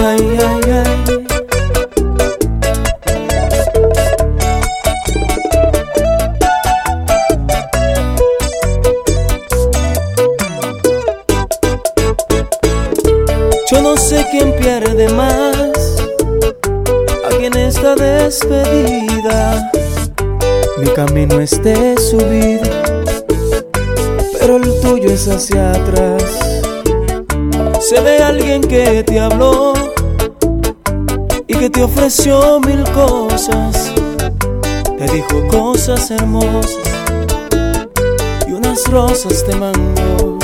Ay, ay, ay. Yo no sé quién pierde más aquí en esta despedida. Mi camino es de subida, pero el tuyo es hacia atrás. Sé de alguien que te habló que te ofreció mil cosas. Te dijo cosas hermosas y unas rosas te mandó.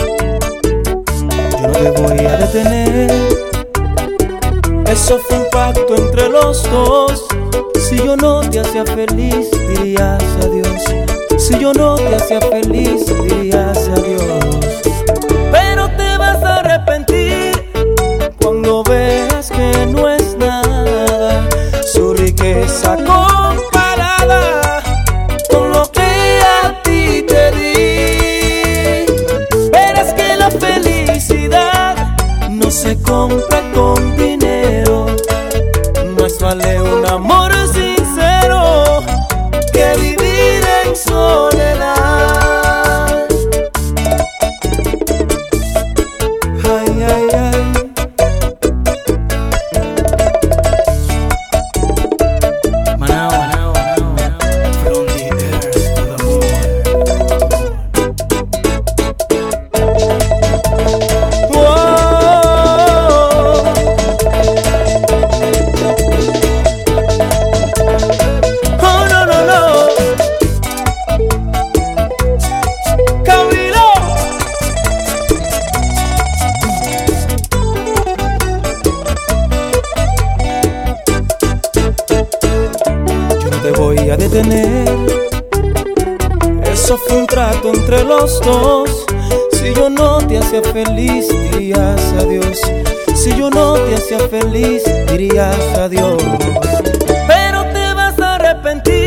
Yo no te voy a detener. Eso fue un pacto entre los dos. Si yo no te hacía feliz, dirías adiós. Si yo no te hacía feliz, dirías adiós. esako Eso fue un trato entre los dos. Si yo no te hacía feliz, dirías adiós. Si yo no te hacía feliz, dirías adiós. Pero te vas a arrepentir